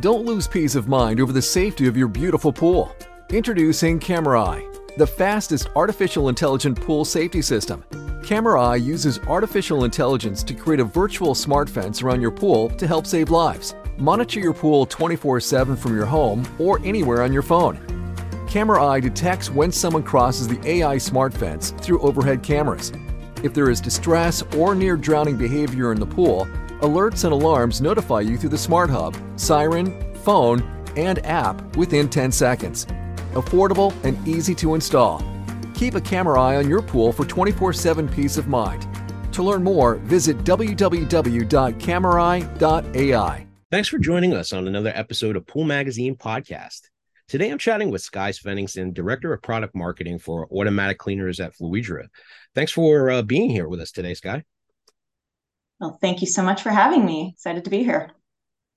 Don't lose peace of mind over the safety of your beautiful pool. Introducing CamerEye the fastest artificial intelligent pool safety system. CamerEye uses artificial intelligence to create a virtual smart fence around your pool to help save lives. Monitor your pool 24 7 from your home or anywhere on your phone. CamerEye detects when someone crosses the AI smart fence through overhead cameras. If there is distress or near drowning behavior in the pool, alerts and alarms notify you through the Smart Hub, Siren, phone, and app within 10 seconds. Affordable and easy to install. Keep a camera eye on your pool for 24 7 peace of mind. To learn more, visit www.camerai.ai. Thanks for joining us on another episode of Pool Magazine Podcast. Today I'm chatting with Skye Svenningsen, Director of Product Marketing for Automatic Cleaners at Fluidra. Thanks for uh, being here with us today, Skye. Well, thank you so much for having me. Excited to be here.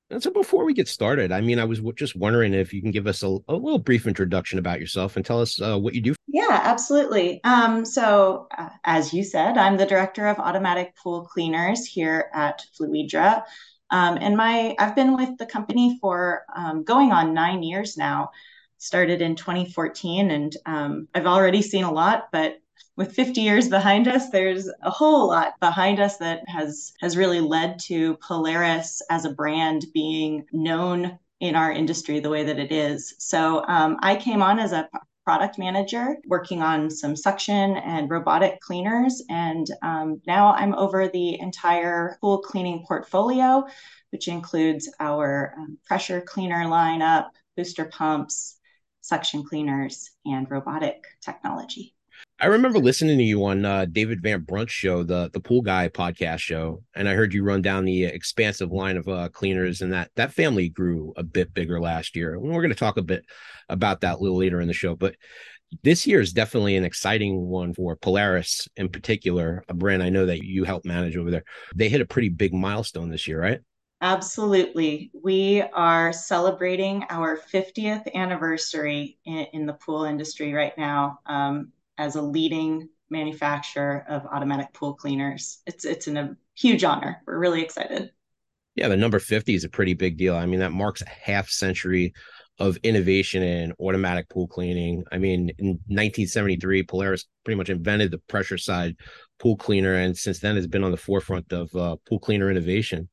And so before we get started, I mean, I was just wondering if you can give us a, a little brief introduction about yourself and tell us uh, what you do. Yeah, absolutely. Um, so, uh, as you said, I'm the director of automatic pool cleaners here at Fluidra. Um, and my I've been with the company for um, going on nine years now. Started in 2014, and um, I've already seen a lot, but with 50 years behind us, there's a whole lot behind us that has has really led to Polaris as a brand being known in our industry the way that it is. So um, I came on as a product manager working on some suction and robotic cleaners, and um, now I'm over the entire pool cleaning portfolio, which includes our um, pressure cleaner lineup, booster pumps, suction cleaners, and robotic technology. I remember listening to you on uh, David Van Brunt's show, the the Pool Guy podcast show, and I heard you run down the expansive line of uh, cleaners, and that that family grew a bit bigger last year. And we're going to talk a bit about that a little later in the show, but this year is definitely an exciting one for Polaris in particular, a brand I know that you help manage over there. They hit a pretty big milestone this year, right? Absolutely. We are celebrating our 50th anniversary in, in the pool industry right now. Um, as a leading manufacturer of automatic pool cleaners. It's it's an, a huge honor. We're really excited. Yeah, the number 50 is a pretty big deal. I mean, that marks a half century of innovation in automatic pool cleaning. I mean, in 1973, Polaris pretty much invented the pressure side pool cleaner, and since then has been on the forefront of uh, pool cleaner innovation.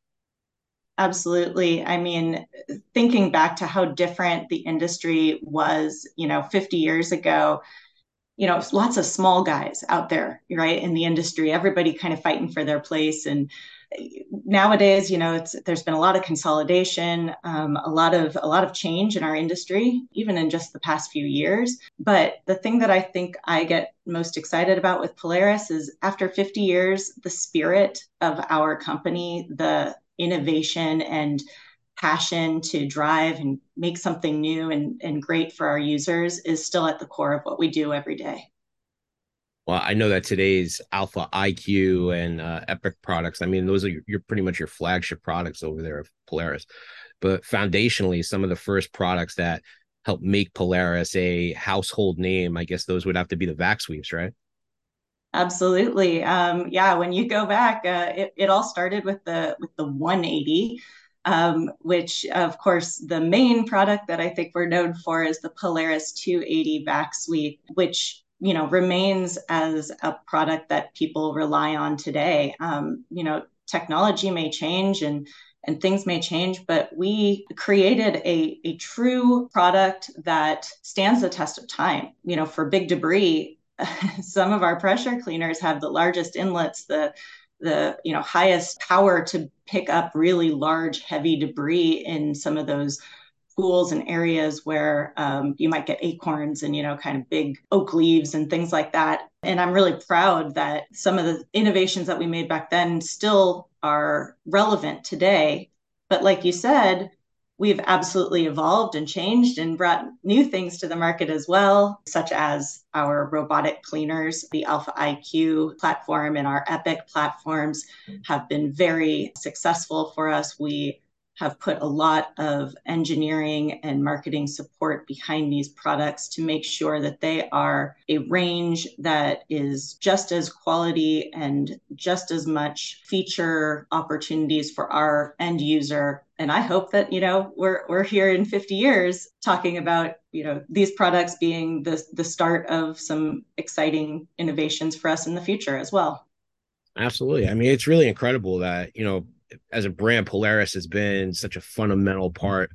Absolutely. I mean, thinking back to how different the industry was, you know, 50 years ago, you know lots of small guys out there right in the industry everybody kind of fighting for their place. And nowadays you know it's there's been a lot of consolidation um, a lot of a lot of change in our industry even in just the past few years. But the thing that i think i get most excited about with polaris is after 50 years the spirit of our company the innovation and passion to drive and make something new and, and great for our users is still at the core of what we do every day. Well, I know that today's Alpha IQ and uh, Epic products, I mean, those are your, you're pretty much your flagship products over there of Polaris. But foundationally, some of the first products that help make Polaris a household name, I guess those would have to be the vac sweeps, right? Absolutely. Um, yeah, when you go back, uh, it, it all started with the with the 180 um, which of course the main product that I think we're known for is the Polaris 280 vac sweep, which you know remains as a product that people rely on today. Um, you know, technology may change and and things may change, but we created a, a true product that stands the test of time. You know, for big debris, some of our pressure cleaners have the largest inlets, the the you know highest power to pick up really large heavy debris in some of those pools and areas where um, you might get acorns and you know kind of big oak leaves and things like that. And i'm really proud that some of the innovations that we made back then still are relevant today. But like you said we've absolutely evolved and changed and brought new things to the market as well, such as our robotic cleaners. The Alpha IQ platform and our Epic platforms have been very successful for us. We have put a lot of engineering and marketing support behind these products to make sure that they are a range that is just as quality and just as much feature opportunities for our end user. And i hope that you know we're we're here in 50 years talking about you know these products being the the start of some exciting innovations for us in the future as well. Absolutely. I mean it's really incredible that you know as a brand, Polaris has been such a fundamental part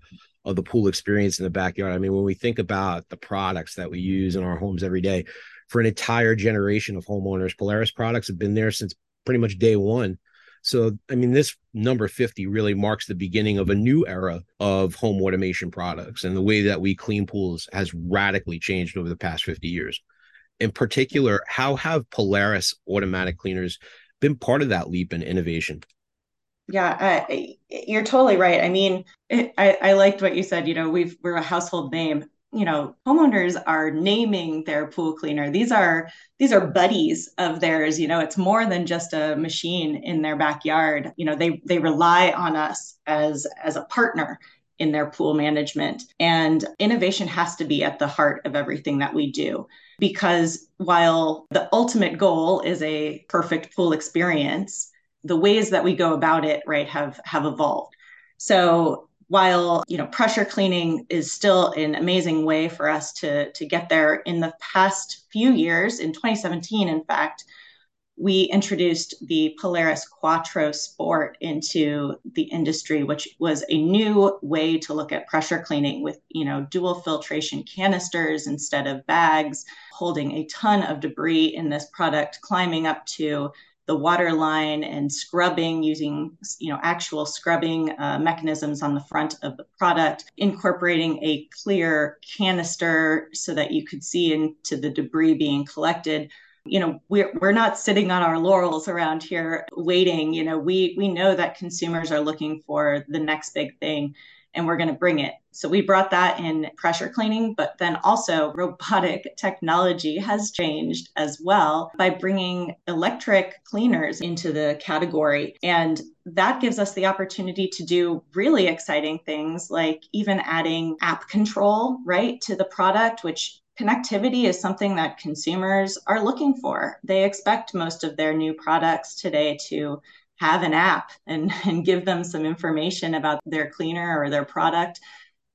of the pool experience in the backyard. I mean, when we think about the products that we use in our homes every day, for an entire generation of homeowners, Polaris products have been there since pretty much day one. So, I mean, this number 50 really marks the beginning of a new era of home automation products. And the way that we clean pools has radically changed over the past 50 years. In particular, how have Polaris automatic cleaners been part of that leap in innovation? Yeah, uh, you're totally right. I mean, it, I, I liked what you said. You know, we've we're a household name. You know, homeowners are naming their pool cleaner. These are these are buddies of theirs. You know, it's more than just a machine in their backyard. You know, they they rely on us as as a partner in their pool management. And innovation has to be at the heart of everything that we do. Because while the ultimate goal is a perfect pool experience, the ways that we go about it right have have evolved. So while you know pressure cleaning is still an amazing way for us to to get there in the past few years in 2017 in fact we introduced the Polaris Quattro Sport into the industry, which was a new way to look at pressure cleaning with, you know, dual filtration canisters instead of bags, holding a ton of debris in this product, climbing up to the water line and scrubbing using you know actual scrubbing uh, mechanisms on the front of the product incorporating a clear canister so that you could see into the debris being collected. You know we're, we're not sitting on our laurels around here waiting. You know we we know that consumers are looking for the next big thing and we're going to bring it. So we brought that in pressure cleaning, but then also robotic technology has changed as well by bringing electric cleaners into the category. And that gives us the opportunity to do really exciting things like even adding app control, right, to the product, which connectivity is something that consumers are looking for. They expect most of their new products today to have an app and, and give them some information about their cleaner or their product.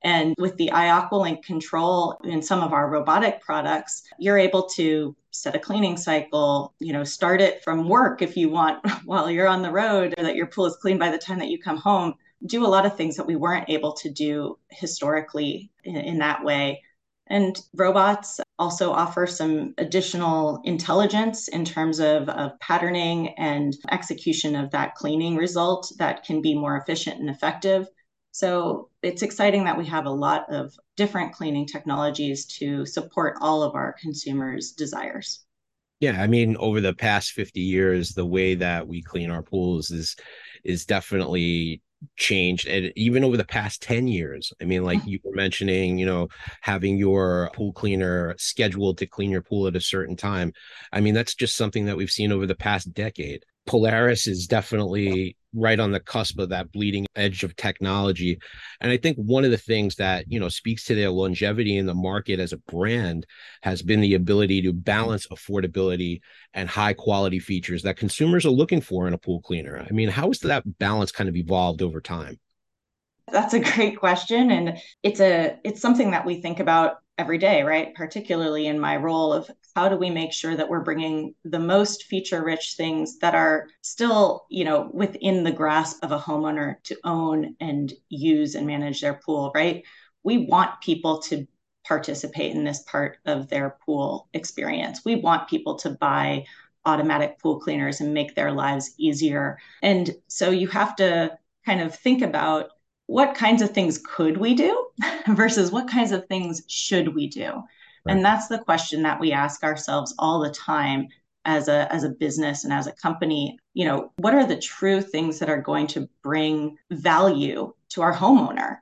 And with the iAqualink control in some of our robotic products, you're able to set a cleaning cycle, you know, start it from work if you want while you're on the road, or that your pool is clean by the time that you come home. Do a lot of things that we weren't able to do historically in, in that way. And robots also offer some additional intelligence in terms of, of patterning and execution of that cleaning result that can be more efficient and effective. So it's exciting that we have a lot of different cleaning technologies to support all of our consumers' desires. Yeah, I mean, over the past 50 years, the way that we clean our pools is is definitely changed and even over the past 10 years i mean like you were mentioning you know having your pool cleaner scheduled to clean your pool at a certain time. I mean that's just something that we've seen over the past decade. Polaris is definitely right on the cusp of that bleeding edge of technology. And I think one of the things that, you know, speaks to their longevity in the market as a brand has been the ability to balance affordability and high quality features that consumers are looking for in a pool cleaner. I mean, how has that balance kind of evolved over time? That's a great question and it's a it's something that we think about every day, right? Particularly in my role of how do we make sure that we're bringing the most feature rich things that are still, you know, within the grasp of a homeowner to own and use and manage their pool, right? We want people to participate in this part of their pool experience. We want people to buy automatic pool cleaners and make their lives easier. And so you have to kind of think about what kinds of things could we do versus what kinds of things should we do? Right. And that's the question that we ask ourselves all the time as a as a business and as a company you know what are the true things that are going to bring value to our homeowner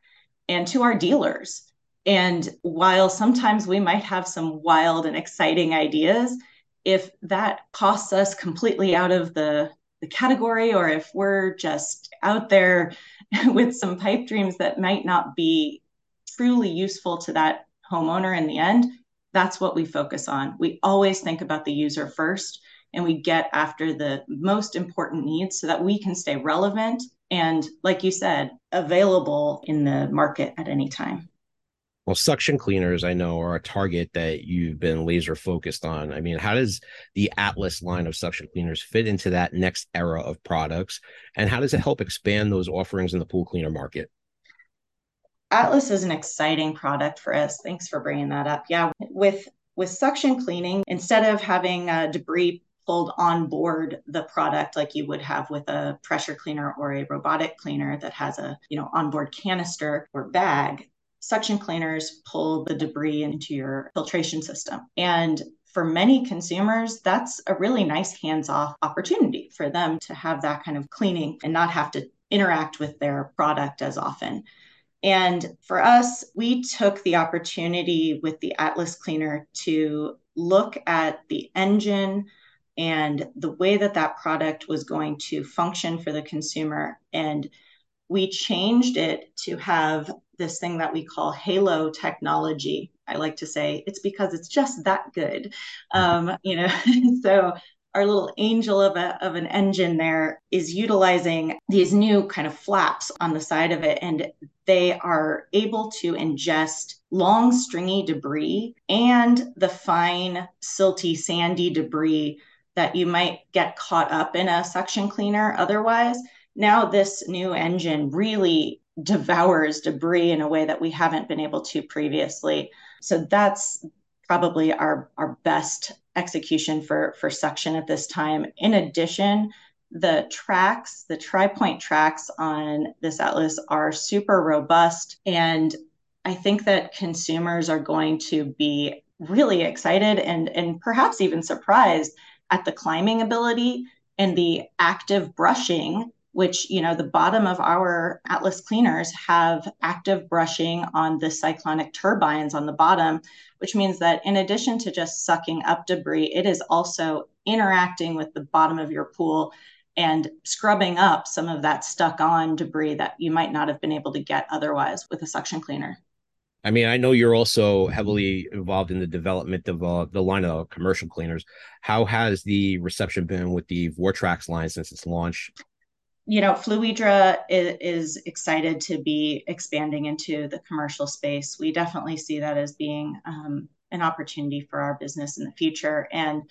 and to our dealers and while sometimes we might have some wild and exciting ideas if that costs us completely out of the the category or if we're just out there with some pipe dreams that might not be truly useful to that homeowner in the end, that's what we focus on. We always think about the user first and we get after the most important needs so that we can stay relevant and, like you said, available in the market at any time. Well, suction cleaners, I know, are a target that you've been laser focused on. I mean, how does the Atlas line of suction cleaners fit into that next era of products? And how does it help expand those offerings in the pool cleaner market? Atlas is an exciting product for us. Thanks for bringing that up. Yeah, with with suction cleaning, instead of having uh, debris pulled on board the product like you would have with a pressure cleaner or a robotic cleaner that has a you know onboard canister or bag suction cleaners pull the debris into your filtration system. And for many consumers, that's a really nice hands off opportunity for them to have that kind of cleaning and not have to interact with their product as often. And for us, we took the opportunity with the Atlas cleaner to look at the engine and the way that that product was going to function for the consumer. And we changed it to have this thing that we call halo technology. I like to say it's because it's just that good. Um, you know so our little angel of, a, of an engine there is utilizing these new kind of flaps on the side of it and they are able to ingest long stringy debris and the fine silty sandy debris that you might get caught up in a suction cleaner otherwise. Now this new engine really devours debris in a way that we haven't been able to previously. So that's probably our, our best execution for, for suction at this time. In addition, the tracks, the tri-point tracks on this Atlas are super robust. And I think that consumers are going to be really excited and, and perhaps even surprised at the climbing ability and the active brushing which you know the bottom of our atlas cleaners have active brushing on the cyclonic turbines on the bottom which means that in addition to just sucking up debris it is also interacting with the bottom of your pool and scrubbing up some of that stuck on debris that you might not have been able to get otherwise with a suction cleaner I mean, I know you're also heavily involved in the development of uh, the line of commercial cleaners. How has the reception been with the Vortrax line since its launch? You know, Fluidra is, is, excited to be expanding into the commercial space. We definitely see that as being um, an opportunity for our business in the future. And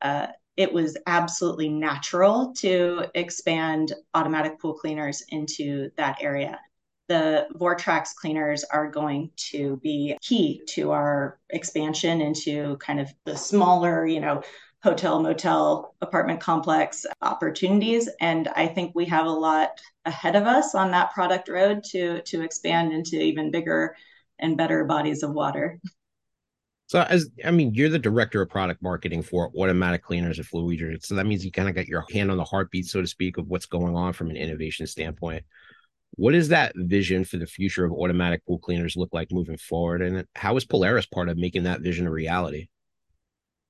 uh, it was absolutely natural to expand automatic pool cleaners into that area. The Vortrax cleaners are going to be key to our expansion into kind of the smaller, you know, hotel, motel, apartment complex opportunities. And I think we have a lot ahead of us on that product road to, to expand into even bigger and better bodies of water. So, as I mean, you're the director of product marketing for automatic cleaners at Fluidra. So that means you kind of got your hand on the heartbeat, so to speak, of what's going on from an innovation standpoint. What does that vision for the future of automatic pool cleaners look like moving forward? And how is Polaris part of making that vision a reality?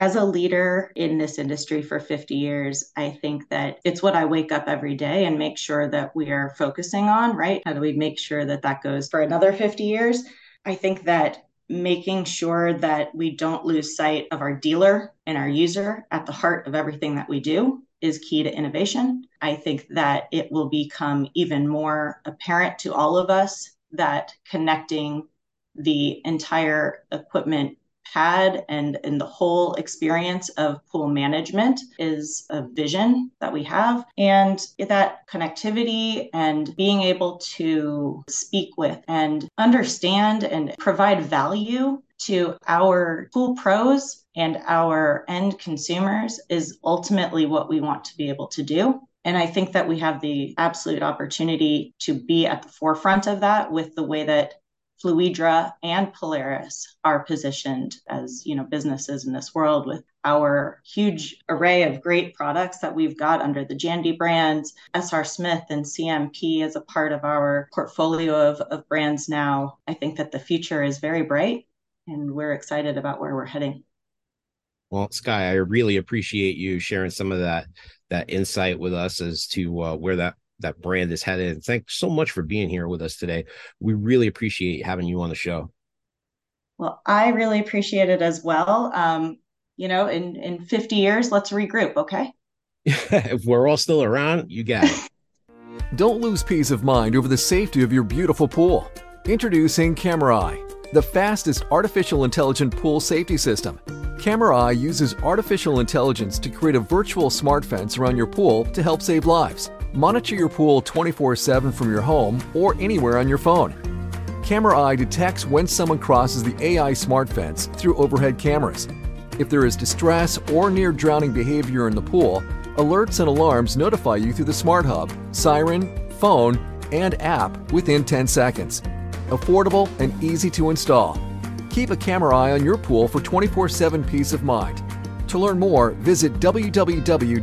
As a leader in this industry for 50 years, I think that it's what I wake up every day and make sure that we are focusing on, right? How do we make sure that that goes for another 50 years? I think that making sure that we don't lose sight of our dealer and our user at the heart of everything that we do is key to innovation. I think that it will become even more apparent to all of us that connecting the entire equipment had and, and the whole experience of pool management is a vision that we have. And that connectivity and being able to speak with and understand and provide value to our pool pros and our end consumers is ultimately what we want to be able to do. And I think that we have the absolute opportunity to be at the forefront of that with the way that Fluidra and Polaris are positioned as, you know, businesses in this world with our huge array of great products that we've got under the Jandy brands, SR Smith and CMP as a part of our portfolio of, of brands now. I think that the future is very bright and we're excited about where we're heading. Well, Skye, I really appreciate you sharing some of that that insight with us as to uh, where that that brand is headed. And thanks so much for being here with us today. We really appreciate having you on the show. Well, I really appreciate it as well. Um, you know, in in 50 years, let's regroup, okay? if we're all still around, you got it. Don't lose peace of mind over the safety of your beautiful pool. Introducing CamerEye the fastest artificial intelligent pool safety system. CamerEye uses artificial intelligence to create a virtual smart fence around your pool to help save lives. Monitor your pool 24 7 from your home or anywhere on your phone. CamerEye detects when someone crosses the AI smart fence through overhead cameras. If there is distress or near drowning behavior in the pool, alerts and alarms notify you through the Smart Hub, Siren, phone, and app within 10 seconds. Affordable and easy to install. Keep a camera eye on your pool for 24 7 peace of mind. To learn more, visit www.camera.ai.